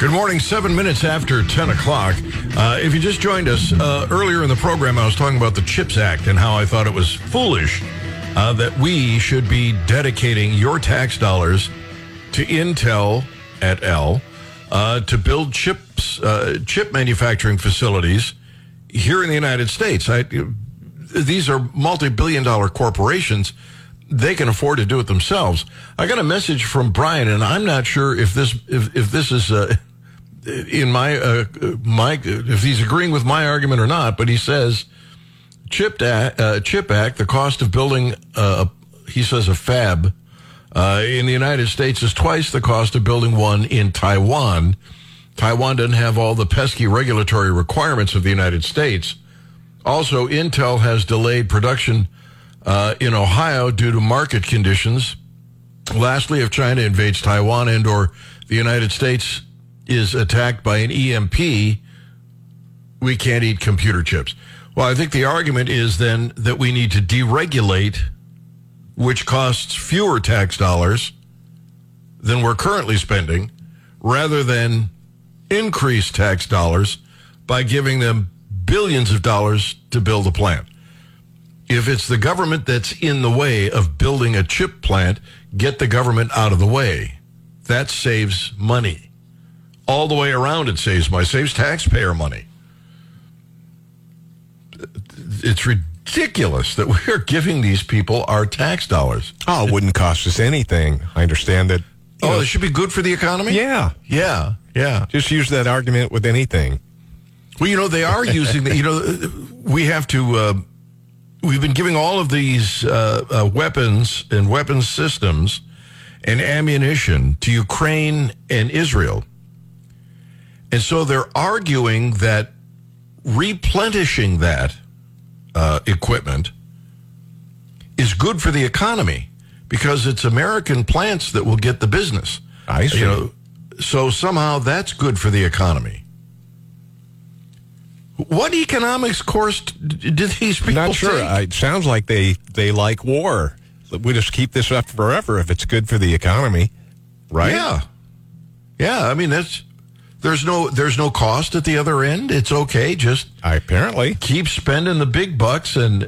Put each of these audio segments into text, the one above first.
Good morning, seven minutes after 10 o'clock. Uh, if you just joined us uh, earlier in the program, I was talking about the CHIPS Act and how I thought it was foolish uh, that we should be dedicating your tax dollars to Intel et al. Uh, to build chips, uh, chip manufacturing facilities here in the United States. I, these are multi billion dollar corporations. They can afford to do it themselves. I got a message from Brian, and I'm not sure if this if, if this is uh, in my uh, my if he's agreeing with my argument or not, but he says Chip Act, uh, Chip Act, the cost of building uh, he says a fab uh, in the United States is twice the cost of building one in Taiwan. Taiwan doesn't have all the pesky regulatory requirements of the United States. Also, Intel has delayed production uh, in Ohio due to market conditions. Lastly, if China invades Taiwan and or the United States is attacked by an EMP, we can't eat computer chips. Well, I think the argument is then that we need to deregulate, which costs fewer tax dollars than we're currently spending, rather than increase tax dollars by giving them billions of dollars to build a plant. If it's the government that's in the way of building a chip plant, get the government out of the way. That saves money all the way around it saves money, saves taxpayer money. It's ridiculous that we're giving these people our tax dollars. Oh, it wouldn't cost us anything. I understand that. Oh, know, it should be good for the economy? Yeah. Yeah. Yeah. Just use that argument with anything. Well, you know, they are using, the, you know, we have to, uh, we've been giving all of these uh, uh, weapons and weapons systems and ammunition to Ukraine and Israel. And so they're arguing that replenishing that uh, equipment is good for the economy because it's American plants that will get the business. I see. You know, so somehow that's good for the economy. What economics course did these people Not sure. Take? It sounds like they, they like war. We just keep this up forever if it's good for the economy, right? Yeah. Yeah, I mean, that's there's no there's no cost at the other end. It's okay. Just apparently keep spending the big bucks, and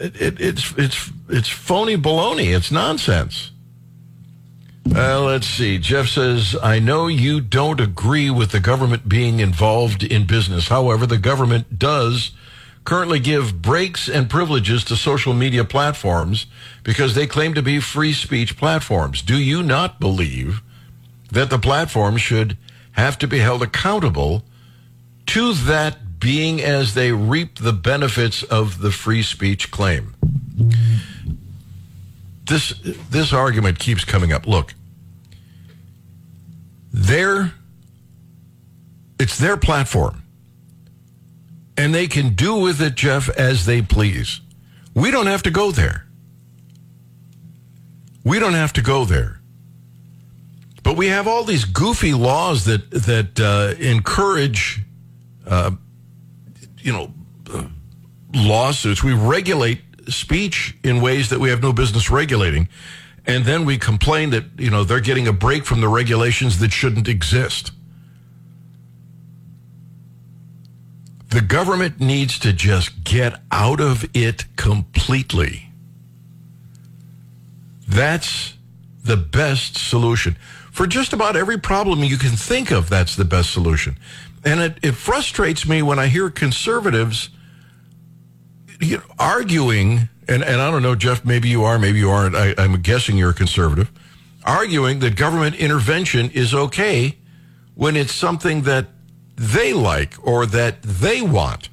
it, it, it's it's it's phony baloney. It's nonsense. Uh, let's see. Jeff says, I know you don't agree with the government being involved in business. However, the government does currently give breaks and privileges to social media platforms because they claim to be free speech platforms. Do you not believe that the platform should have to be held accountable to that being as they reap the benefits of the free speech claim. This this argument keeps coming up. Look, their it's their platform. And they can do with it, Jeff, as they please. We don't have to go there. We don't have to go there. But we have all these goofy laws that that uh, encourage, uh, you know, uh, lawsuits. We regulate speech in ways that we have no business regulating, and then we complain that you know they're getting a break from the regulations that shouldn't exist. The government needs to just get out of it completely. That's the best solution for just about every problem you can think of, that's the best solution. And it, it frustrates me when I hear conservatives you know, arguing, and, and I don't know, Jeff, maybe you are, maybe you aren't. I, I'm guessing you're a conservative, arguing that government intervention is okay when it's something that they like or that they want.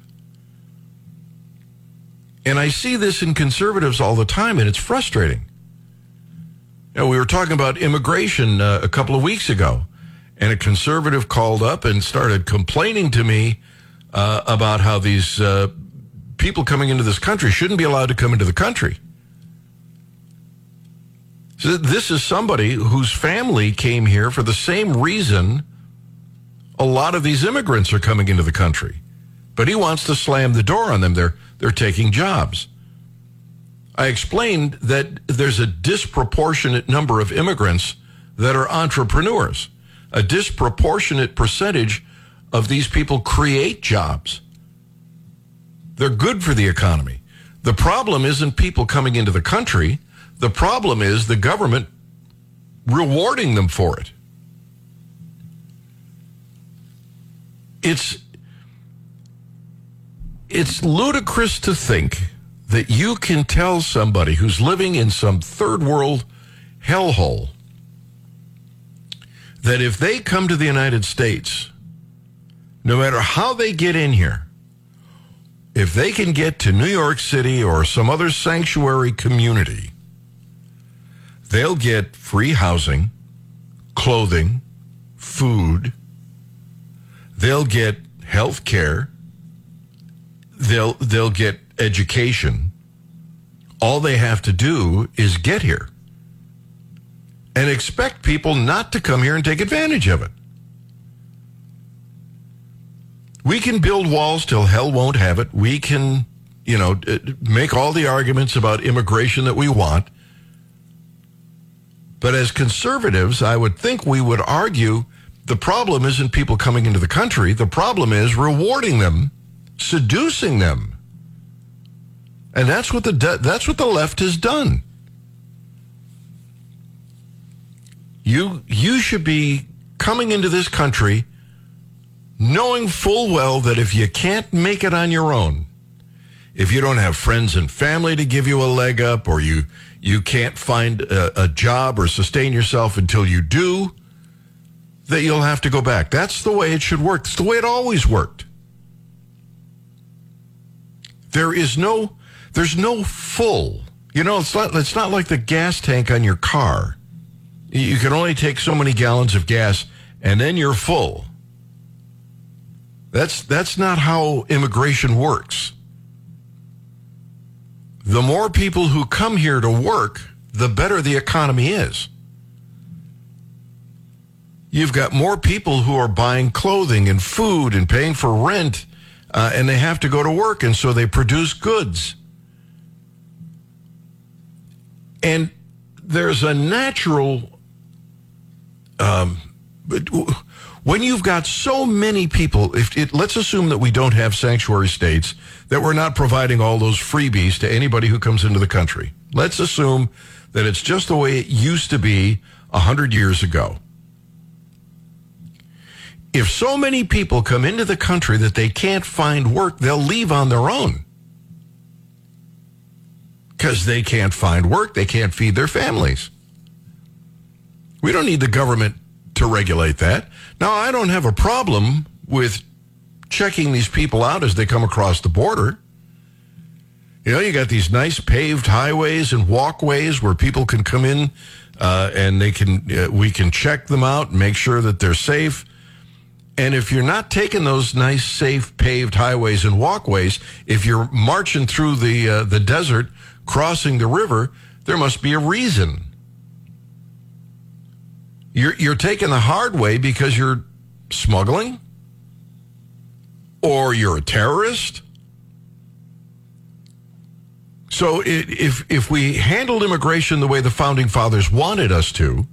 And I see this in conservatives all the time, and it's frustrating. You know, we were talking about immigration uh, a couple of weeks ago, and a conservative called up and started complaining to me uh, about how these uh, people coming into this country shouldn't be allowed to come into the country. So this is somebody whose family came here for the same reason a lot of these immigrants are coming into the country. But he wants to slam the door on them. They're, they're taking jobs. I explained that there's a disproportionate number of immigrants that are entrepreneurs. a disproportionate percentage of these people create jobs. They're good for the economy. The problem isn't people coming into the country. The problem is the government rewarding them for it. It's it's ludicrous to think that you can tell somebody who's living in some third world hellhole that if they come to the United States, no matter how they get in here, if they can get to New York City or some other sanctuary community, they'll get free housing, clothing, food, they'll get health care, they'll they'll get education. All they have to do is get here and expect people not to come here and take advantage of it. We can build walls till hell won't have it. We can, you know, make all the arguments about immigration that we want. But as conservatives, I would think we would argue the problem isn't people coming into the country. The problem is rewarding them, seducing them. And that's what the de- that's what the left has done. You you should be coming into this country knowing full well that if you can't make it on your own, if you don't have friends and family to give you a leg up, or you you can't find a, a job or sustain yourself until you do, that you'll have to go back. That's the way it should work. It's the way it always worked. There is no there's no full. You know, it's not it's not like the gas tank on your car. You can only take so many gallons of gas and then you're full. That's that's not how immigration works. The more people who come here to work, the better the economy is. You've got more people who are buying clothing and food and paying for rent, uh, and they have to go to work, and so they produce goods. And there's a natural um, when you've got so many people, if it, let's assume that we don't have sanctuary states, that we're not providing all those freebies to anybody who comes into the country. Let's assume that it's just the way it used to be a hundred years ago. If so many people come into the country that they can't find work, they'll leave on their own. Because they can't find work, they can't feed their families. We don't need the government to regulate that. Now, I don't have a problem with checking these people out as they come across the border. You know, you got these nice paved highways and walkways where people can come in uh, and they can uh, we can check them out make sure that they're safe. And if you're not taking those nice, safe paved highways and walkways, if you're marching through the uh, the desert, crossing the river, there must be a reason. You're, you're taking the hard way because you're smuggling? Or you're a terrorist? So if, if we handled immigration the way the founding fathers wanted us to,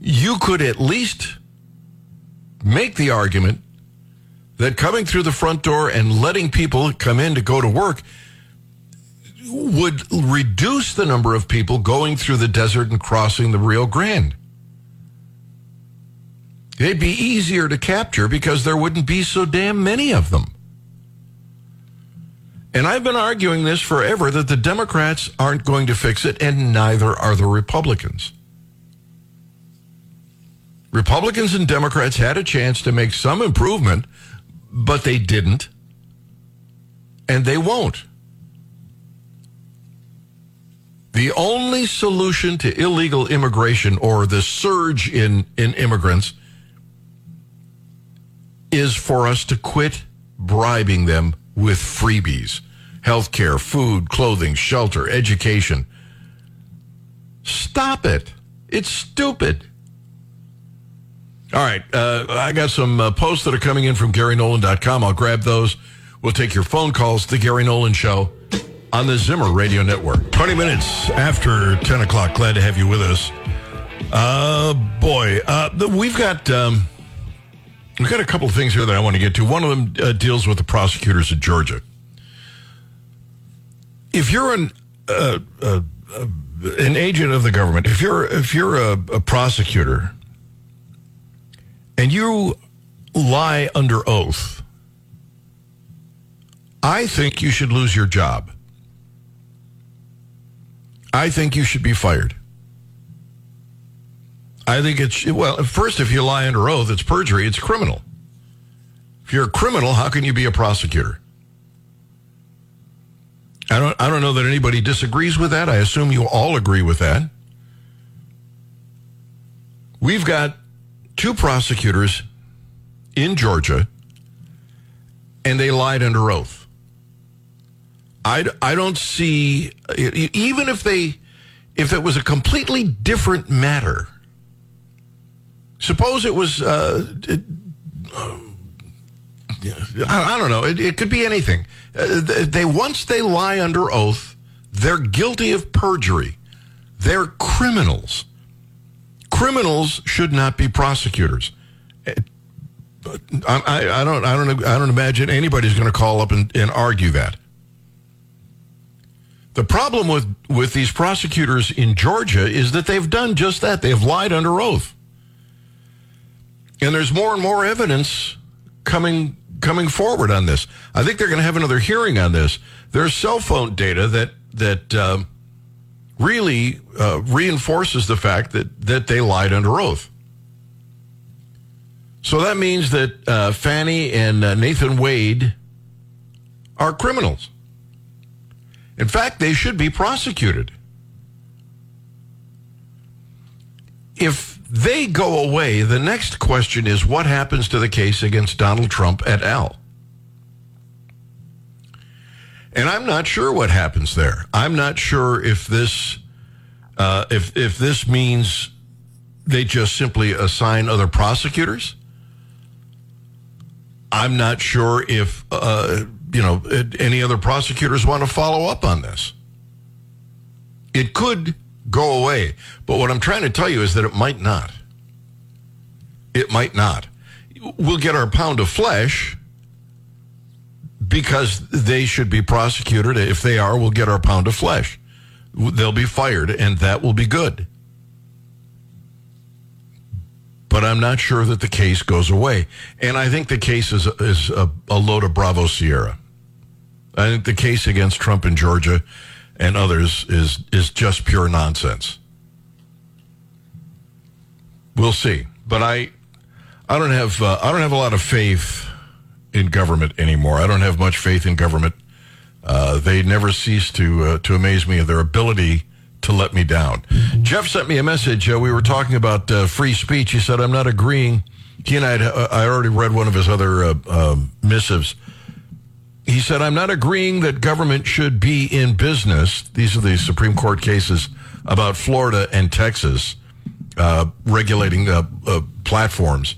you could at least make the argument that coming through the front door and letting people come in to go to work would reduce the number of people going through the desert and crossing the Rio Grande. They'd be easier to capture because there wouldn't be so damn many of them. And I've been arguing this forever that the Democrats aren't going to fix it, and neither are the Republicans. Republicans and Democrats had a chance to make some improvement, but they didn't, and they won't. The only solution to illegal immigration or the surge in, in immigrants is for us to quit bribing them with freebies health care, food, clothing, shelter, education. Stop it. It's stupid. All right. Uh, I got some uh, posts that are coming in from GaryNolan.com. I'll grab those. We'll take your phone calls. The Gary Nolan Show on the Zimmer Radio Network. 20 minutes after 10 o'clock. Glad to have you with us. Uh, boy, uh, we've got um, we've got a couple of things here that I want to get to. One of them uh, deals with the prosecutors in Georgia. If you're an uh, uh, uh, an agent of the government, if you're if you're a, a prosecutor and you lie under oath, I think you should lose your job. I think you should be fired. I think it's well. First, if you lie under oath, it's perjury. It's criminal. If you're a criminal, how can you be a prosecutor? I don't. I don't know that anybody disagrees with that. I assume you all agree with that. We've got two prosecutors in Georgia, and they lied under oath. I, I don't see even if they if it was a completely different matter Suppose it was, uh, it, uh, I, I, don't know. It, it could be anything. Uh, they once they lie under oath, they're guilty of perjury. They're criminals. Criminals should not be prosecutors. Uh, I, I, I don't. I don't. I don't imagine anybody's going to call up and, and argue that. The problem with with these prosecutors in Georgia is that they've done just that. They've lied under oath. And there's more and more evidence coming coming forward on this. I think they're going to have another hearing on this. There's cell phone data that that um, really uh, reinforces the fact that that they lied under oath. So that means that uh, Fani and uh, Nathan Wade are criminals. In fact, they should be prosecuted. If they go away. The next question is what happens to the case against Donald Trump et al.? And I'm not sure what happens there. I'm not sure if this uh, if if this means they just simply assign other prosecutors. I'm not sure if uh, you know any other prosecutors want to follow up on this. It could go away. But what I'm trying to tell you is that it might not. It might not. We'll get our pound of flesh because they should be prosecuted. If they are, we'll get our pound of flesh. They'll be fired, and that will be good. But I'm not sure that the case goes away. And I think the case is, is a, a load of Bravo Sierra. I think the case against Trump in Georgia and others is is just pure nonsense. We'll see, but I I don't have uh, I don't have a lot of faith in government anymore. I don't have much faith in government. Uh, they never cease to uh, to amaze me of their ability to let me down. Mm-hmm. Jeff sent me a message. Uh, we were talking about uh, free speech. He said, "I'm not agreeing." He and I, uh, I already read one of his other missives he said, I'm not agreeing that government should be in business. These are the Supreme Court cases about Florida and Texas uh, regulating uh, uh, platforms.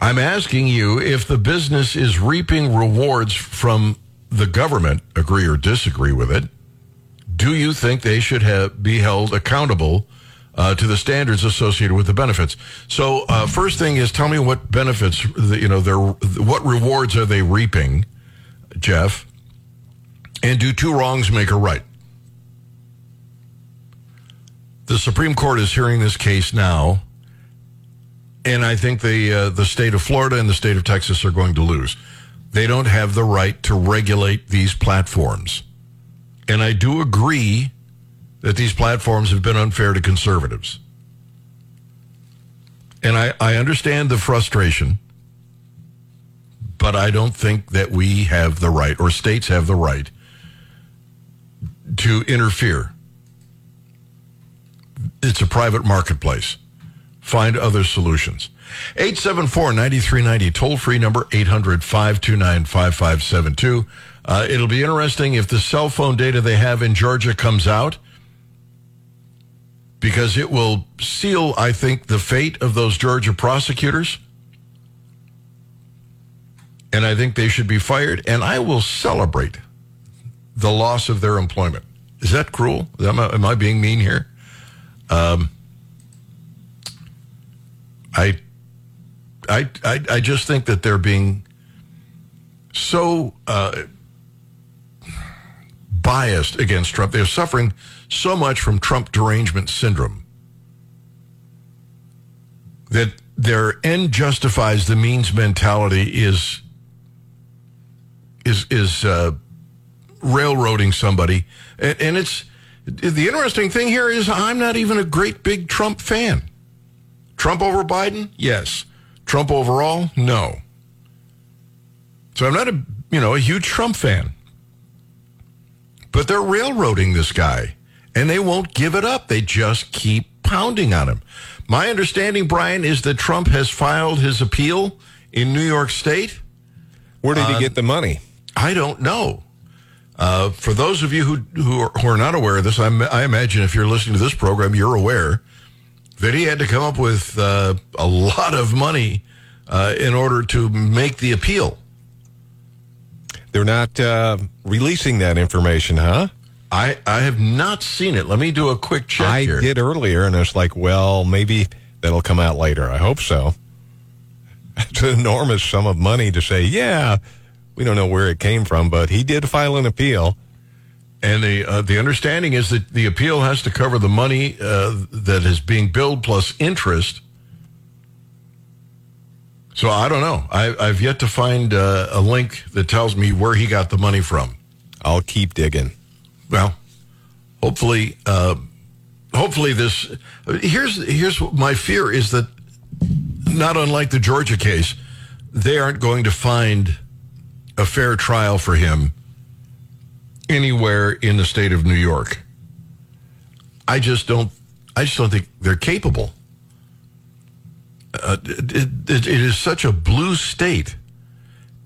I'm asking you if the business is reaping rewards from the government, agree or disagree with it, do you think they should have, be held accountable uh, to the standards associated with the benefits. So, uh, first thing is, tell me what benefits, you know, they're, what rewards are they reaping, Jeff? And do two wrongs make a right? The Supreme Court is hearing this case now, and I think the uh, the state of Florida and the state of Texas are going to lose. They don't have the right to regulate these platforms, and I do agree that these platforms have been unfair to conservatives. And I, I understand the frustration, but I don't think that we have the right, or states have the right, to interfere. It's a private marketplace. Find other solutions. 874 9390, toll free number 800 529 5572. Uh, it'll be interesting if the cell phone data they have in Georgia comes out because it will seal, I think, the fate of those Georgia prosecutors. And I think they should be fired. And I will celebrate the loss of their employment. Is that cruel? Am I, am I being mean here? Um, I, I, I, I just think that they're being so uh, biased against Trump. They're suffering so much from Trump derangement syndrome that their end justifies the means mentality is is is uh, railroading somebody, and, and it's the interesting thing here is I'm not even a great big Trump fan. Trump over Biden, yes. Trump overall, no. So I'm not a you know a huge Trump fan, but they're railroading this guy, and they won't give it up. They just keep pounding on him. My understanding, Brian, is that Trump has filed his appeal in New York State. Where did he get the money? I don't know. Uh, for those of you who who are, who are not aware of this, I'm, I imagine if you're listening to this program, you're aware that he had to come up with uh, a lot of money uh, in order to make the appeal. They're not uh, releasing that information, huh? I, I have not seen it. Let me do a quick check I here. did earlier, and it's like, well, maybe that'll come out later. I hope so. It's an enormous sum of money to say, yeah, we don't know where it came from, but he did file an appeal. And the uh, the understanding is that the appeal has to cover the money uh, that is being billed plus interest. So I don't know. I, I've yet to find uh, a link that tells me where he got the money from. I'll keep digging. Well, hopefully, uh, hopefully this. Here's here's my fear is that, not unlike the Georgia case, they aren't going to find a fair trial for him anywhere in the state of New York. I just don't. I just don't think they're capable. Uh, it, it, it is such a blue state,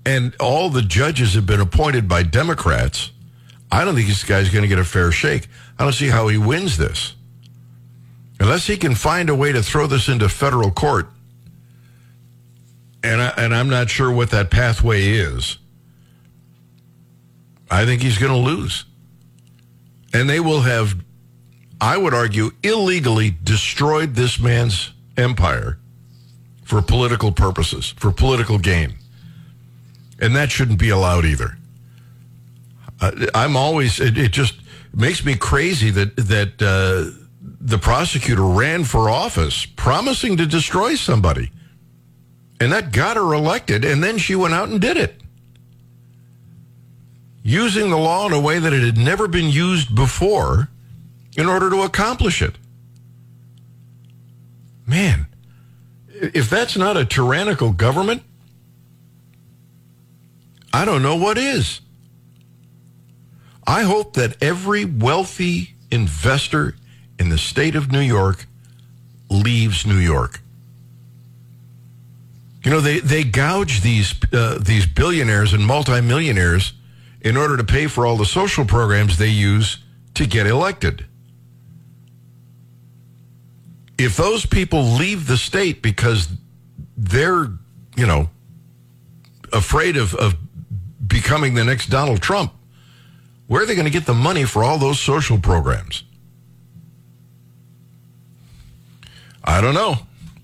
and all the judges have been appointed by Democrats. I don't think this guy's going to get a fair shake. I don't see how he wins this. Unless he can find a way to throw this into federal court. And, I, and I'm not sure what that pathway is. I think he's going to lose. And they will have, I would argue, illegally destroyed this man's empire for political purposes, for political gain. And that shouldn't be allowed either. Uh, I'm always, it, it, just makes me crazy that, that uh, the prosecutor ran for office promising to destroy somebody. And that got her elected, and then she went out and did it. Using the law in a way that it had never been used before in order to accomplish it. Man, if that's not a tyrannical government, I don't know what is. I hope that every wealthy investor in the state of New York leaves New York. You know, they, they gouge these, uh, these billionaires and multimillionaires in order to pay for all the social programs they use to get elected. If those people leave the state because they're, you know, afraid of, of becoming the next Donald Trump, where are they going to get the money for all those social programs? I don't know.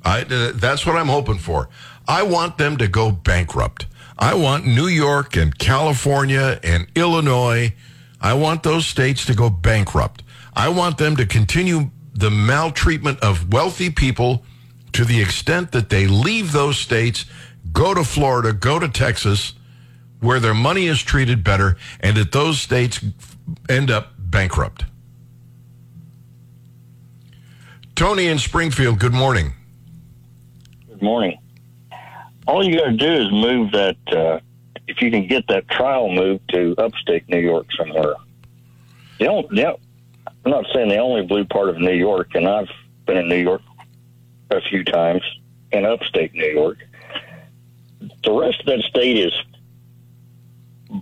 I, uh, that's what I'm hoping for. I want them to go bankrupt. I want New York and California and Illinois. I want those states to go bankrupt. I want them to continue the maltreatment of wealthy people to the extent that they leave those states, go to Florida, go to Texas, where their money is treated better, and that those states end up bankrupt. Tony in Springfield, good morning. Good morning. All you got to do is move that, uh, if you can get that trial moved to upstate New York somewhere. The only, yeah, I'm not saying the only blue part of New York, and I've been in New York a few times, in upstate New York. The rest of that state is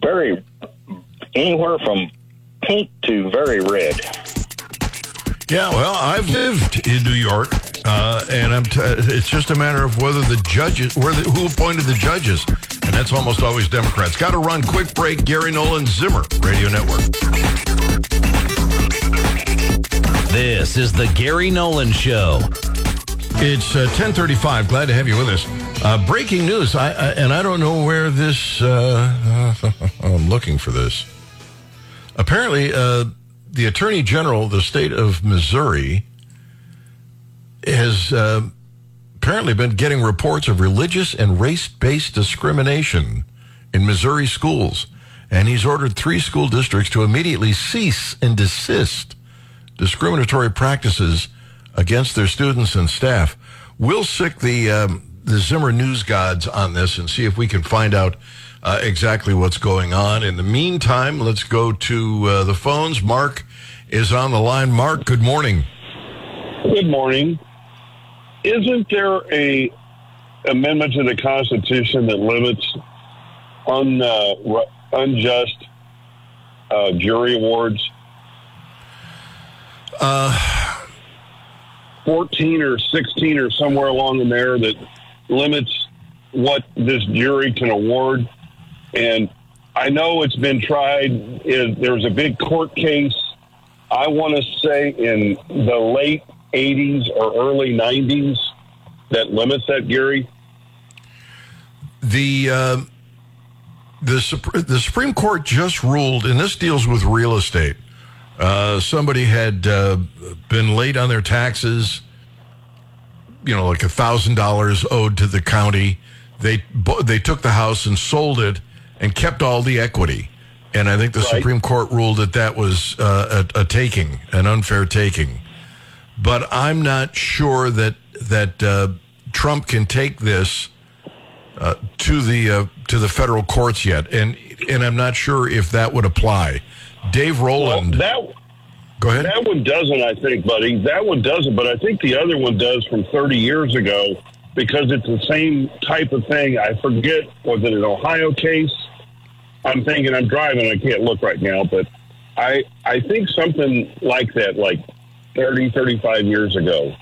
very, anywhere from pink to very red. Yeah, well, I've lived in New York, uh, and I'm. T- it's just a matter of whether the judges, where the, who appointed the judges, and that's almost always Democrats. Got to run. Quick break. Gary Nolan, Zimmer Radio Network. This is the Gary Nolan Show. It's uh, 1035. Glad to have you with us. Uh, breaking news. I, I, and I don't know where this. Uh, I'm looking for this. Apparently, uh, the Attorney General of the state of Missouri has uh, apparently been getting reports of religious and race-based discrimination in Missouri schools, and he's ordered three school districts to immediately cease and desist discriminatory practices against their students and staff. We'll sick the um, the Zimmer news gods on this and see if we can find out uh, exactly what's going on. In the meantime, let's go to uh, the phones. Mark is on the line. Mark, good morning. Good morning. Isn't there a amendment to the Constitution that limits un, uh, unjust uh, jury awards? Uh, 14 or 16 or somewhere along in there that limits what this jury can award. And I know it's been tried. There was a big court case, I want to say in the late 80s or early 90s that limits that, Gary. The. Uh, the, the Supreme Court just ruled, and this deals with real estate. Uh, somebody had uh, been late on their taxes, you know, like a thousand dollars owed to the county. They they took the house and sold it and kept all the equity. And I think the right. Supreme Court ruled that that was uh, a, a, taking, an unfair taking. But I'm not sure that that uh, Trump can take this uh, to the uh, to the federal courts yet, and and I'm not sure if that would apply. Dave Roland. Well, that, go ahead. That one doesn't, I think, buddy. That one doesn't, but I think the other one does from 30 years ago because it's the same type of thing. I forget was it an Ohio case? I'm thinking I'm driving. I can't look right now, but I I think something like that, like 30, 35 years ago.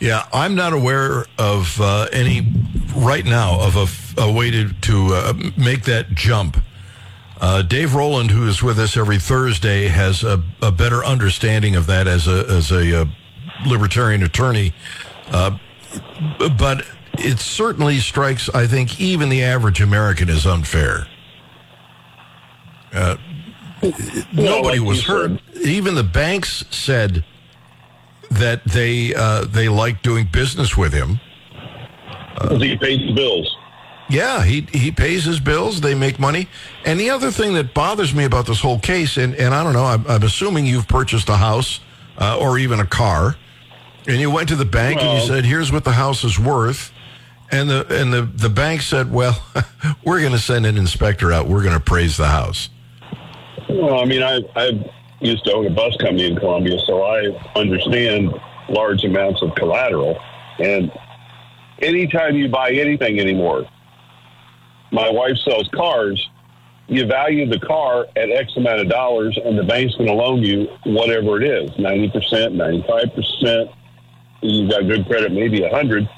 Yeah, I'm not aware of uh, any right now of a, a way to, to uh, make that jump. Uh, Dave Roland, who is with us every Thursday, has a, a better understanding of that as a as a, uh, libertarian attorney. Uh, but it certainly strikes, I think, even the average American as unfair. Uh, nobody like was hurt. Even the banks said that they uh, they like doing business with him. He pays the bills. Yeah, he he pays his bills. They make money. And the other thing that bothers me about this whole case, and, and I don't know, I'm, I'm assuming you've purchased a house uh, or even a car, and you went to the bank well, and you said, "Here's what the house is worth," and the and the the bank said, "Well, we're going to send an inspector out. We're going to appraise the house." Well, I mean, I I used to own a bus company in Columbia, so I understand large amounts of collateral. And anytime you buy anything anymore, my wife sells cars. You value the car at X amount of dollars, and the bank's going to loan you whatever it is 90%, 95%. You've got good credit, maybe 100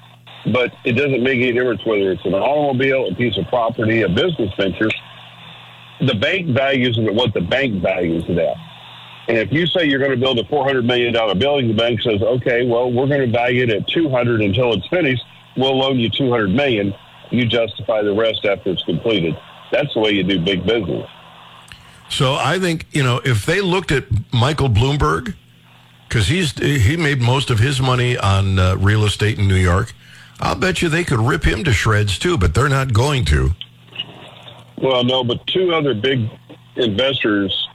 but it doesn't make any difference whether it's an automobile, a piece of property, a business venture. The bank values it at what the bank values it at. And if you say you're going to build a $400 million building, the bank says, okay, well, we're going to value it at 200 until it's finished. We'll loan you 200 million. You justify the rest after it's completed. That's the way you do big business. So I think, you know, if they looked at Michael Bloomberg, because he's he made most of his money on uh, real estate in New York, I'll bet you they could rip him to shreds too, but they're not going to. Well, no, but two other big investors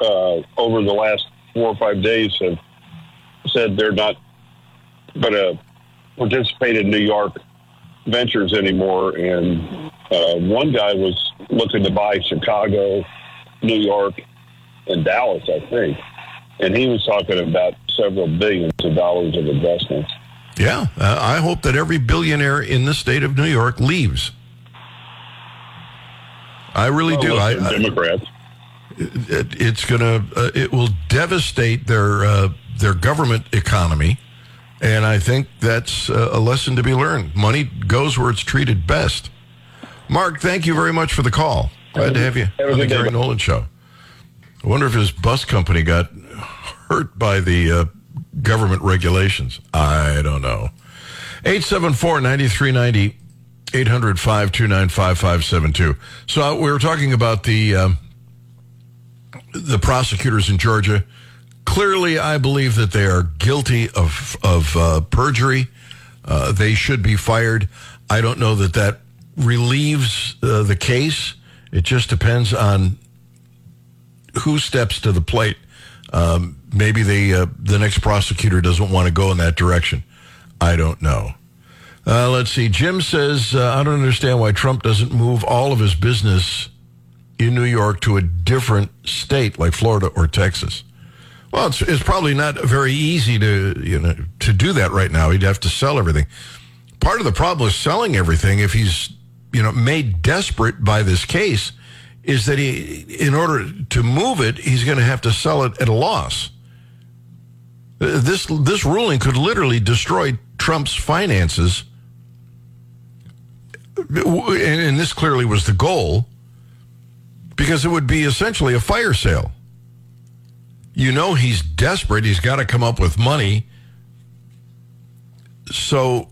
uh, over the last four or five days have said they're not going to participate in New York ventures anymore. And uh, one guy was looking to buy Chicago, New York, and Dallas, I think. And he was talking about several billions of dollars of investments. Yeah, uh, I hope that every billionaire in the state of New York leaves. I really well, do. I, Democrats it, it's to uh, it will devastate their uh, their government economy, and I think that's a lesson to be learned. Money goes where it's treated best. Mark, thank you very much for the call. Glad to have you on the Gary Nolan show. I wonder if his bus company got hurt by the uh, government regulations. I don't know. 874 9390 800 529 5572. So uh, we were talking about the, um, the prosecutors in Georgia. Clearly, I believe that they are guilty of, of uh, perjury. Uh, they should be fired. I don't know that that relieves uh, the case. It just depends on who steps to the plate. Um, maybe the uh, the next prosecutor doesn't want to go in that direction. I don't know. Uh, let's see. Jim says uh, I don't understand why Trump doesn't move all of his business in New York to a different state like Florida or Texas. Well, it's, it's probably not very easy to you know to do that right now. He'd have to sell everything. Part of the problem with selling everything, if he's you know made desperate by this case, is that he, in order to move it, he's going to have to sell it at a loss. This this ruling could literally destroy Trump's finances, and, and this clearly was the goal, because it would be essentially a fire sale. You know he's desperate; he's got to come up with money. So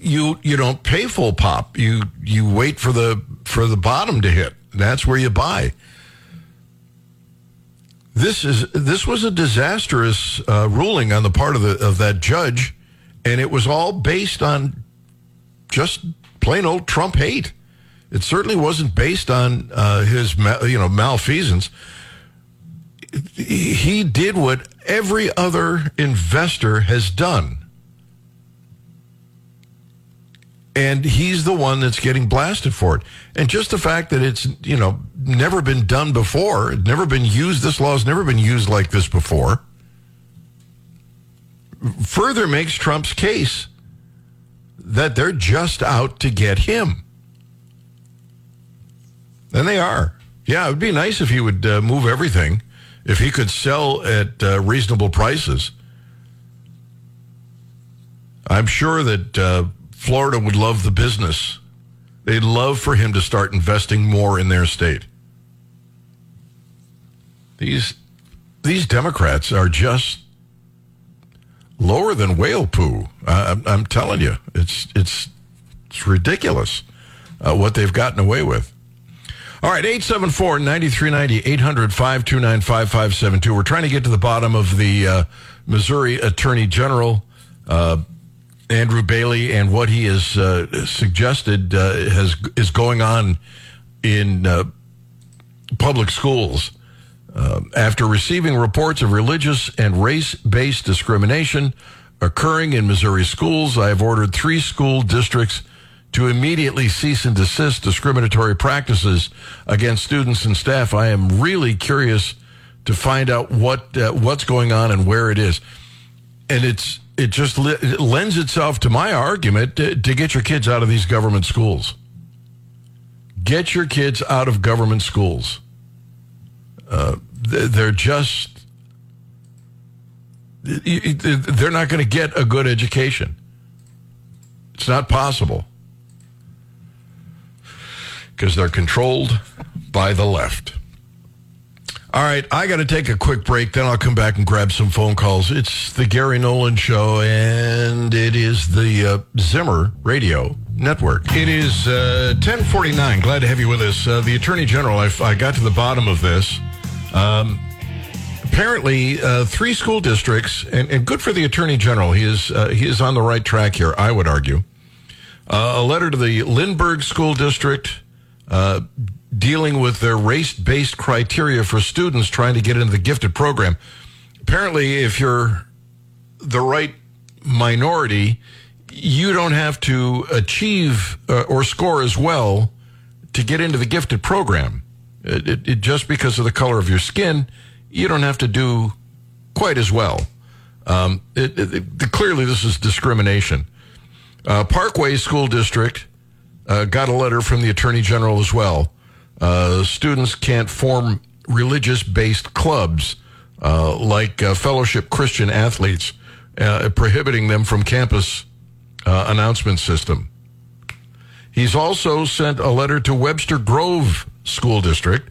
you you don't pay full pop. You you wait for the for the bottom to hit. That's where you buy. This is this was a disastrous uh, ruling on the part of the of that judge, and it was all based on just plain old Trump hate. It certainly wasn't based on uh, his you know malfeasance. He did what every other investor has done and he's the one that's getting blasted for it. And just the fact that it's you know never been done before, never been used. This law has never been used like this before. Further makes Trump's case that they're just out to get him, and they are. Yeah, it would be nice if he would uh, move everything, if he could sell at uh, reasonable prices. I'm sure that. Uh, Florida would love the business. They'd love for him to start investing more in their state. These these Democrats are just lower than whale poo. I, I'm, I'm telling you, it's it's it's ridiculous uh, what they've gotten away with. All right, 874-9390, 800-529-5572. We're trying to get to the bottom of the uh, Missouri Attorney General uh, Andrew Bailey and what he has uh, suggested uh, has is going on in uh, public schools uh, after receiving reports of religious and race-based discrimination occurring in Missouri schools. I have ordered three school districts to immediately cease and desist discriminatory practices against students and staff. I am really curious to find out what uh, what's going on and where it is, and it's it just li- it lends itself to my argument to, to get your kids out of these government schools. Get your kids out of government schools. Uh, they're just they're not going to get a good education. It's not possible because they're controlled by the left. All right, I got to take a quick break. Then I'll come back and grab some phone calls. It's the Gary Nolan Show, and it is the uh, Zimmer Radio Network. It is uh, 1049. Glad to have you with us. Uh, the Attorney General, I, I got to the bottom of this. Um, apparently, uh, three school districts, and, and, good for the Attorney General. He is, uh, he is on the right track here, I would argue. Uh, a letter to the Lindbergh School District dealing with their race-based criteria for students trying to get into the gifted program. Apparently, if you're the right minority, you don't have to achieve uh, or score as well to get into the gifted program. It, it, it, just because of the color of your skin, you don't have to do quite as well. Um, clearly, this is discrimination. Uh, Parkway School District uh, got a letter from the Attorney General as well. Uh, students can't form religious based clubs uh, like uh, fellowship Christian athletes, uh, prohibiting them from campus uh, announcement system. He's also sent a letter to Webster Grove School District.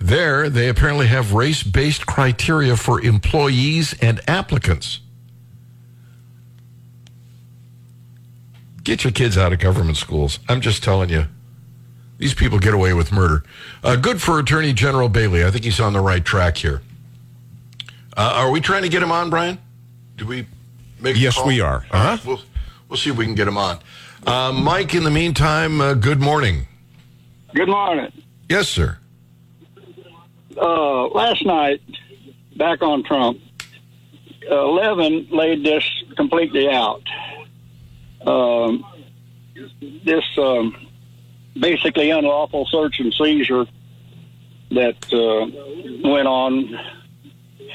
There, they apparently have race based criteria for employees and applicants. Get your kids out of government schools. I'm just telling you. These people get away with murder. Uh, good for Attorney General Bailey. I think he's on the right track here. Uh, are we trying to get him on, Brian? Do we make a Yes, call? we are. All right, Uh-huh. we'll, we'll see if we can get him on. Uh, Mike, in the meantime, uh, good morning. Good morning. Yes, sir. Uh, last night, back on Trump, uh, Levin laid this completely out. Um, this um, basically unlawful search and seizure that uh, went on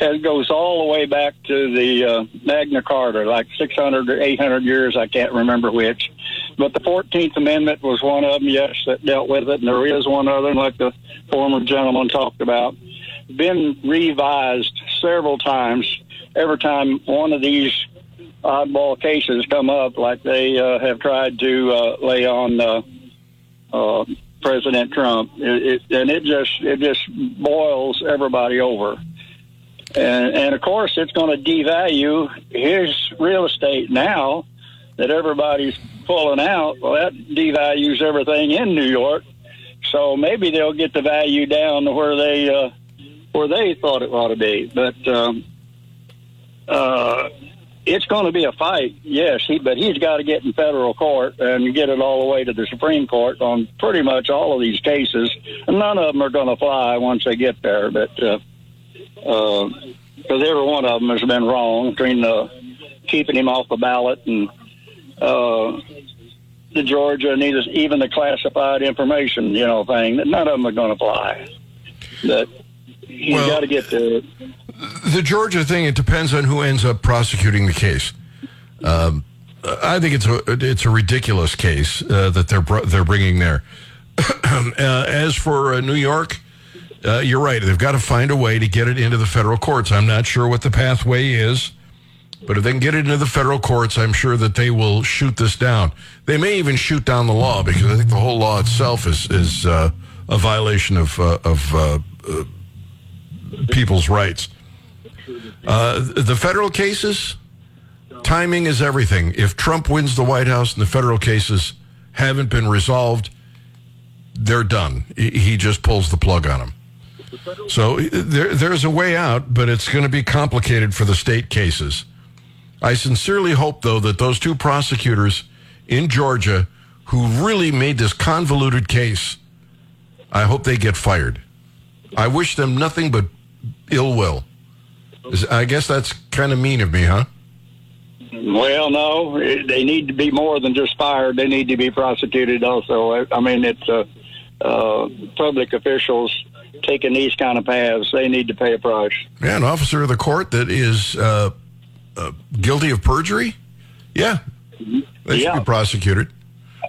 it goes all the way back to the uh, Magna Carta, like 600 or 800 years, I can't remember which. But the 14th Amendment was one of them, yes, that dealt with it, and there is one other, like the former gentleman talked about. Been revised several times. Every time one of these oddball cases come up, like they uh, have tried to uh, lay on uh, uh, President Trump, it, it, and it just it just boils everybody over. And, and of course, it's going to devalue his real estate now that everybody's pulling out. Well, that devalues everything in New York. So maybe they'll get the value down to where they uh, where they thought it ought to be. But um, uh, it's going to be a fight, yes. He, but he's got to get in federal court and get it all the way to the Supreme Court on pretty much all of these cases. And none of them are going to fly once they get there. But uh, because every one of them has been wrong between the keeping him off the ballot and uh, the Georgia and even even the classified information, you know, thing. None of them are going to fly. But he's Well- got to get the. The Georgia thing, it depends on who ends up prosecuting the case. Um, I think it's a it's a ridiculous case uh, that they're they're bringing there. uh, as for uh, New York, uh, you're right. They've got to find a way to get it into the federal courts. I'm not sure what the pathway is, but if they can get it into the federal courts, I'm sure that they will shoot this down. They may even shoot down the law because I think the whole law itself is is uh, a violation of uh, of people's rights. Uh, the federal cases, timing is everything. If Trump wins the White House and the federal cases haven't been resolved, they're done. He just pulls the plug on them. So there, there's a way out, but it's going to be complicated for the state cases. I sincerely hope, though, that those two prosecutors in Georgia who really made this convoluted case, I hope they get fired. I wish them nothing but ill will. I guess that's kind of mean of me, huh? Well, no, it- they need to be more than just fired. They need to be prosecuted also. I- I mean, it's uh, uh, public officials taking these kind of paths. They need to pay a price. Yeah, an officer of the court that is uh, uh, guilty of perjury? Yeah. They should Yeah. be prosecuted.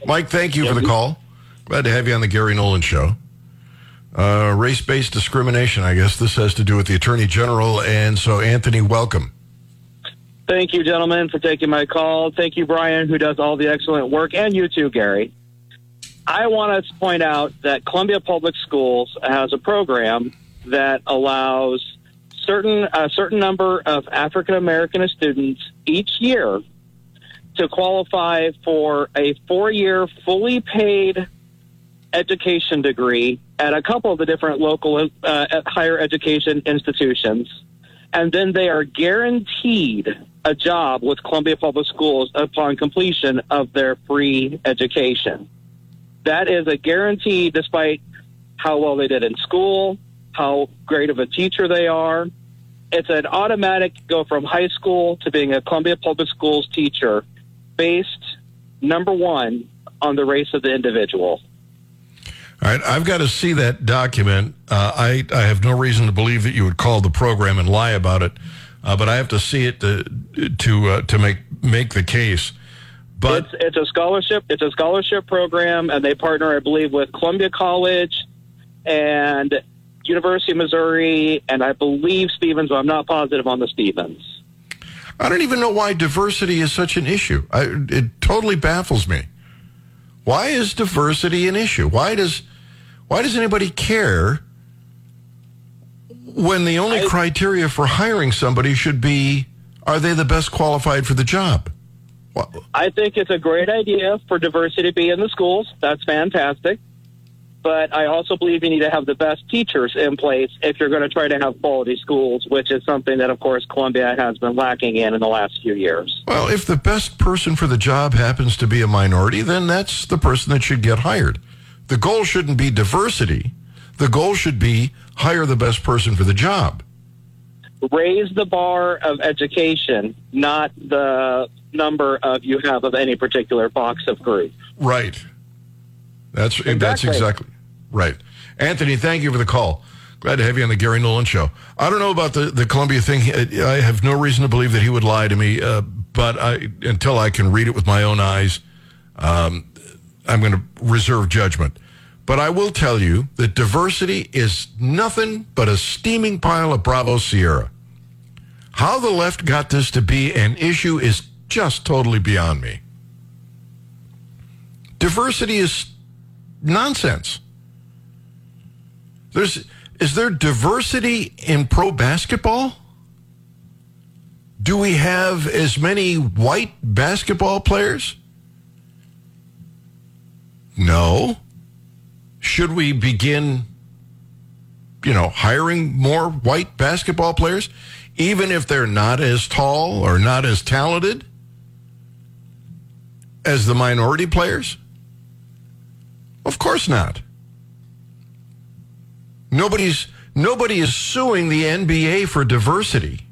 Mike, thank you for the call. Glad to have you on the Gary Nolan Show. Uh, Race based discrimination, I guess this has to do with the Attorney General. And so, Anthony, welcome. Thank you, gentlemen, for taking my call. Thank you, Brian, who does all the excellent work, and you too, Gary. I want to point out that Columbia Public Schools has a program that allows certain a certain number of African American students each year to qualify for a four-year, fully paid education degree at a couple of the different local uh, higher education institutions and then they are guaranteed a job with Columbia Public Schools upon completion of their free education. That is a guarantee despite how well they did in school, how great of a teacher they are. It's an automatic go from high school to being a Columbia Public Schools teacher based, number one, on the race of the individual. All right, I've got to see that document. Uh, I I have no reason to believe that you would call the program and lie about it, uh, but I have to see it to to uh, to make make the case. But it's it's a scholarship. It's a scholarship program, and they partner, I believe, with Columbia College and University of Missouri, and I believe Stephens. But I'm not positive on the Stephens. I don't even know why diversity is such an issue. I, it totally baffles me. Why is diversity an issue? Why does why does anybody care when the only I- criteria for hiring somebody should be are they the best qualified for the job? Well, I think it's a great idea for diversity to be in the schools. That's fantastic. But I also believe you need to have the best teachers in place if you're going to try to have quality schools, which is something that, of course, Columbia has been lacking in in the last few years. well, if the best person for the job happens to be a minority, then that's the person that should get hired. The goal shouldn't be diversity. The goal should be hire the best person for the job. Raise the bar of education, not the number of you have of any particular box of group. Right. That's that's Exactly. exactly right. Anthony, thank you for the call. Glad to have you on the Gary Nolan show. I don't know about the, the Columbia thing. I have no reason to believe that he would lie to me, uh, but I, until I can read it with my own eyes, um, I'm going to reserve judgment. But I will tell you that diversity is nothing but a steaming pile of Bravo Sierra. How the left got this to be an issue is just totally beyond me. Diversity is nonsense. There's is there diversity in pro basketball? Do we have as many white basketball players? No. Should we begin you know, hiring more white basketball players even if they're not as tall or not as talented as the minority players? Of course not. Nobody's nobody is suing the NBA for diversity.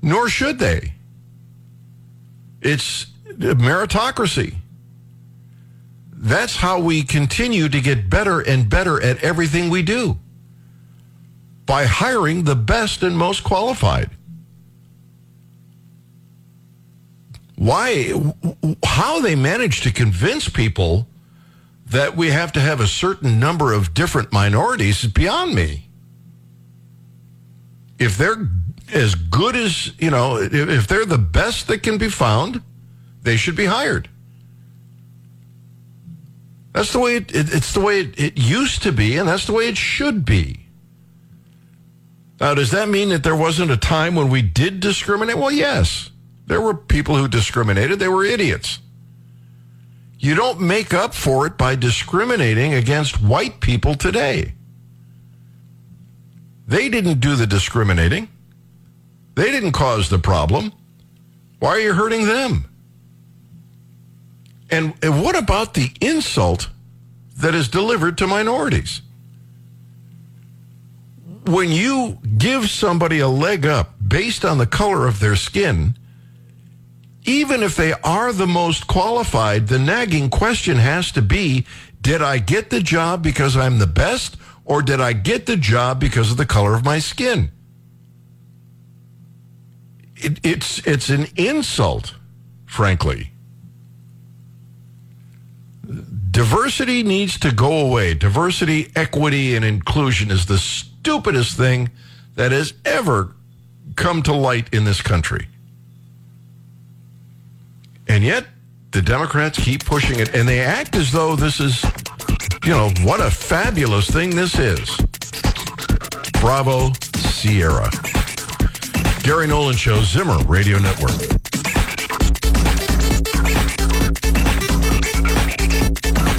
Nor should they. It's meritocracy. That's how we continue to get better and better at everything we do. By hiring the best and most qualified. why how they manage to convince people that we have to have a certain number of different minorities is beyond me if they're as good as you know if, they're the best that can be found they should be hired that's the way it, it, it's the way it, it used to be and that's the way it should be now does that mean that there wasn't a time when we did discriminate well yes there were people who discriminated. They were idiots. You don't make up for it by discriminating against white people today. They didn't do the discriminating. They didn't cause the problem. Why are you hurting them? And, and what about the insult that is delivered to minorities? When you give somebody a leg up based on the color of their skin, even if they are the most qualified, the nagging question has to be did I get the job because I'm the best, or did I get the job because of the color of my skin? It, it's, it's an insult, frankly. Diversity needs to go away. Diversity, equity, and inclusion is the stupidest thing that has ever come to light in this country. And yet, the Democrats keep pushing it, and they act as though this is, you know, what a fabulous thing this is. Bravo, Sierra. Gary Nolan Show, Zimmer Radio Network.